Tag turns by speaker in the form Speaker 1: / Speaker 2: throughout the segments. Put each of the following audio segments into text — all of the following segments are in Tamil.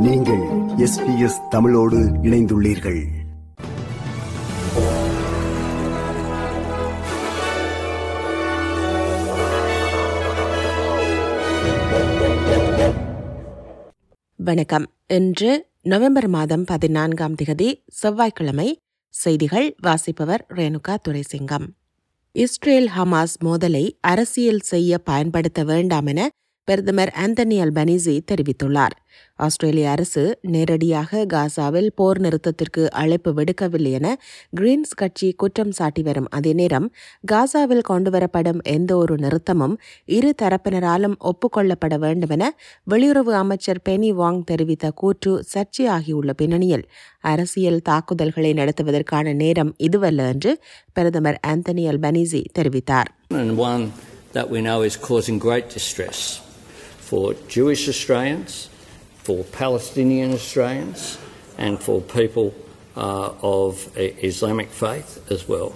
Speaker 1: நீங்கள் எஸ் பி எஸ் தமிழோடு இணைந்துள்ளீர்கள்.
Speaker 2: வணக்கம். இன்று நவம்பர் மாதம் பதினான்காம் திகதி செவ்வாய்க்கிழமை செய்திகள் வாசிப்பவர் ரேணுகா துரைசிங்கம். இஸ்ரேல் ஹமாஸ் மோதலை அரசியல் செய்ய பயன்படுத்த வேண்டாம் என பிரதமர் ஆந்தனி அல்பனிசி தெரிவித்துள்ளார். ஆஸ்திரேலிய அரசு நேரடியாக காசாவில் போர் நிறுத்தத்திற்கு அழைப்பு விடுக்கவில்லை என கிரீன்ஸ் கட்சி குற்றம் சாட்டி வரும் அதே நேரம் காசாவில் கொண்டுவரப்படும் எந்த ஒரு நிறுத்தமும் இரு தரப்பினராலும் ஒப்புக்கொள்ளப்பட வேண்டும் என வெளியுறவு அமைச்சர் பெனி வாங் தெரிவித்த கூற்று சர்ச்சையாகியுள்ள பின்னணியில். அரசியல் தாக்குதல்களை நடத்துவதற்கான நேரம் இதுவல்ல என்று பிரதமர் ஆந்தனி அல்பனிசி தெரிவித்தார்.
Speaker 3: That we know is causing great distress. For Jewish Australians, for Palestinian Australians, and for people uh, of Islamic faith as well.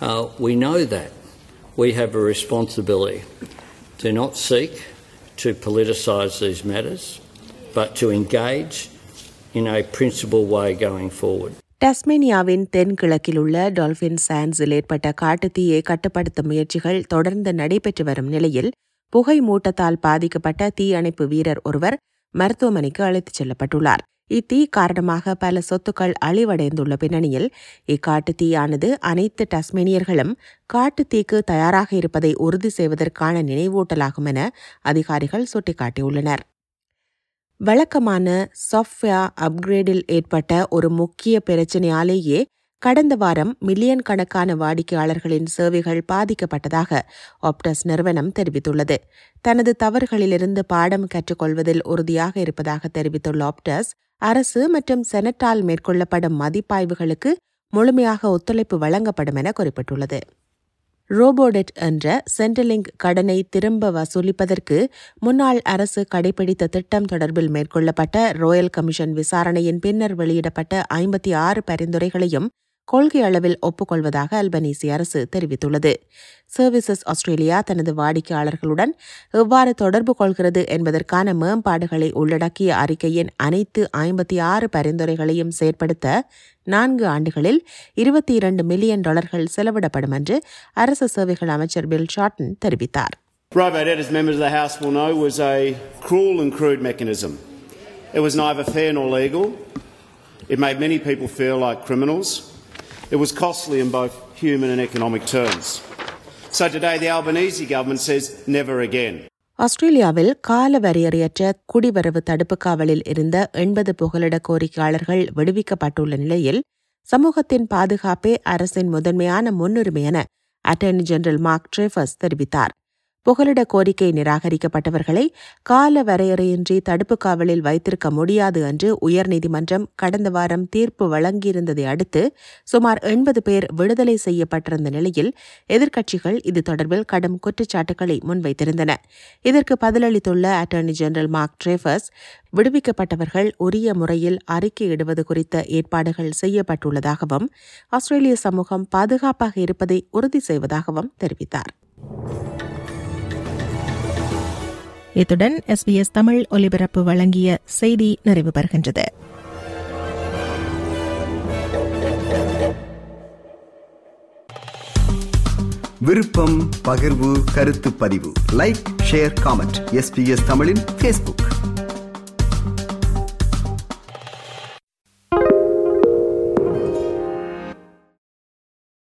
Speaker 3: Uh, we know that we have a responsibility to not seek to politicise these matters, but to engage in a principled way going forward.
Speaker 2: டஸ்மேனியாவின் தென்கிழக்கில் உள்ள டால்பின் சாண்ட்ஸில் ஏற்பட்ட காட்டுத்தீயை கட்டுப்படுத்தும் முயற்சிகள் தொடர்ந்து நடைபெற்று வரும் நிலையில் புகை மூட்டத்தால் பாதிக்கப்பட்ட தீயணைப்பு வீரர் ஒருவர் மருத்துவமனைக்கு அழைத்துச் செல்லப்பட்டுள்ளார். இத்தீ காரணமாக பல சொத்துக்கள் அழிவடைந்துள்ள பின்னணியில் இக்காட்டு தீயானது அனைத்து டஸ்மேனியர்களும் காட்டு தீக்கு தயாராக இருப்பதை உறுதி செய்வதற்கான நினைவூட்டலாகும் என அதிகாரிகள் சுட்டிக்காட்டியுள்ளனர். வழக்கமான சாஃப்ட்வேர் அப்கிரேடில் ஏற்பட்ட ஒரு முக்கிய பிரச்சினையாலேயே கடந்த வாரம் மில்லியன் கணக்கான வாடிக்கையாளர்களின் சேவைகள் பாதிக்கப்பட்டதாக ஆப்டஸ் நிறுவனம் தெரிவித்துள்ளது. தனது தவறுகளிலிருந்து பாடம் கற்றுக்கொள்வதில் உறுதியாக இருப்பதாக தெரிவித்துள்ள ஆப்டஸ் அரசு மற்றும் செனட்டால் மேற்கொள்ளப்படும் மதிப்பாய்வுகளுக்கு முழுமையாக ஒத்துழைப்பு வழங்கப்படும் என குறிப்பிட்டுள்ளது. ரோபோடெட் என்ற சென்ட்ரலிங்க் கடனை திரும்ப வசூலிப்பதற்கு முன்னாள் அரசு கடைபிடித்த திட்டம் தொடர்பில் மேற்கொள்ளப்பட்ட ரோயல் கமிஷன் விசாரணையின் பின்னர் வெளியிடப்பட்ட ஐம்பத்தி ஆறு பரிந்துரைகளையும் கொள்கை அளவில் ஒப்புக்கொள்வதாக அல்பனீசி அரசு தெரிவித்துள்ளது சர்வீசஸ் ஆஸ்திரேலியா தனது வாடிக்கையாளர்களுடன் எவ்வாறு தொடர்பு கொள்கிறது என்பதற்கான மேம்பாடுகளை உள்ளடக்கிய அறிக்கையின் அனைத்து ஐம்பத்தி ஆறு பரிந்துரைகளையும் செயற்படுத்த நான்கு ஆண்டுகளில் இருபத்தி இரண்டு மில்லியன் டாலர்கள் செலவிடப்படும் என்று அரசு சேவைகள் அமைச்சர் பில் ஷார்டன் தெரிவித்தார்
Speaker 4: Robodebt, as members of the House will know, was a cruel and crude mechanism. It was neither fair nor legal. It made many people feel like criminals. It was costly in both human and economic terms. So today the Albanese government says never again.
Speaker 2: ஆஸ்திரேலியாவில் கால வரையறையற்ற குடிவரவு தடுப்பு காவலில் இருந்த எண்பது புகலிட கோரிக்கையாளர்கள் விடுவிக்கப்பட்டுள்ள நிலையில் சமூகத்தின் பாதுகாப்பே அரசின் முதன்மையான முன்னுரிமை என அட்டர்னி ஜெனரல் மார்க் ட்ரேஃபர்ஸ் தெரிவித்தார் புகலிட கோரிக்கை நிராகரிக்கப்பட்டவர்களை கால வரையறையின்றி தடுப்பு காவலில் வைத்திருக்க முடியாது என்று உயர்நீதிமன்றம் கடந்த வாரம் தீர்ப்பு வழங்கியிருந்ததை அடுத்து சுமார் எண்பது பேர் விடுதலை செய்யப்பட்டிருந்த நிலையில் எதிர்க்கட்சிகள் இது தொடர்பில் கடும் குற்றச்சாட்டுகளை முன்வைத்திருந்தன. இதற்கு பதிலளித்துள்ள அட்டர்னி ஜெனரல் மார்க் ட்ரேஃபர்ஸ் விடுவிக்கப்பட்டவர்கள் உரிய முறையில் அறிக்கையிடுவது குறித்த ஏற்பாடுகள் செய்யப்பட்டுள்ளதாகவும் ஆஸ்திரேலிய சமூகம் பாதுகாப்பாக இருப்பதை உறுதி செய்வதாகவும் தெரிவித்தார். இத்துடன் எஸ்பிஎஸ் தமிழ் ஒலிபரப்பு வழங்கிய செய்தி நிறைவு பெறுகின்றது.
Speaker 1: விருப்பம் பகிர்வு கருத்து பதிவு. லைக் ஷேர் காமெண்ட் எஸ்பிஎஸ் தமிழின் பேஸ்புக்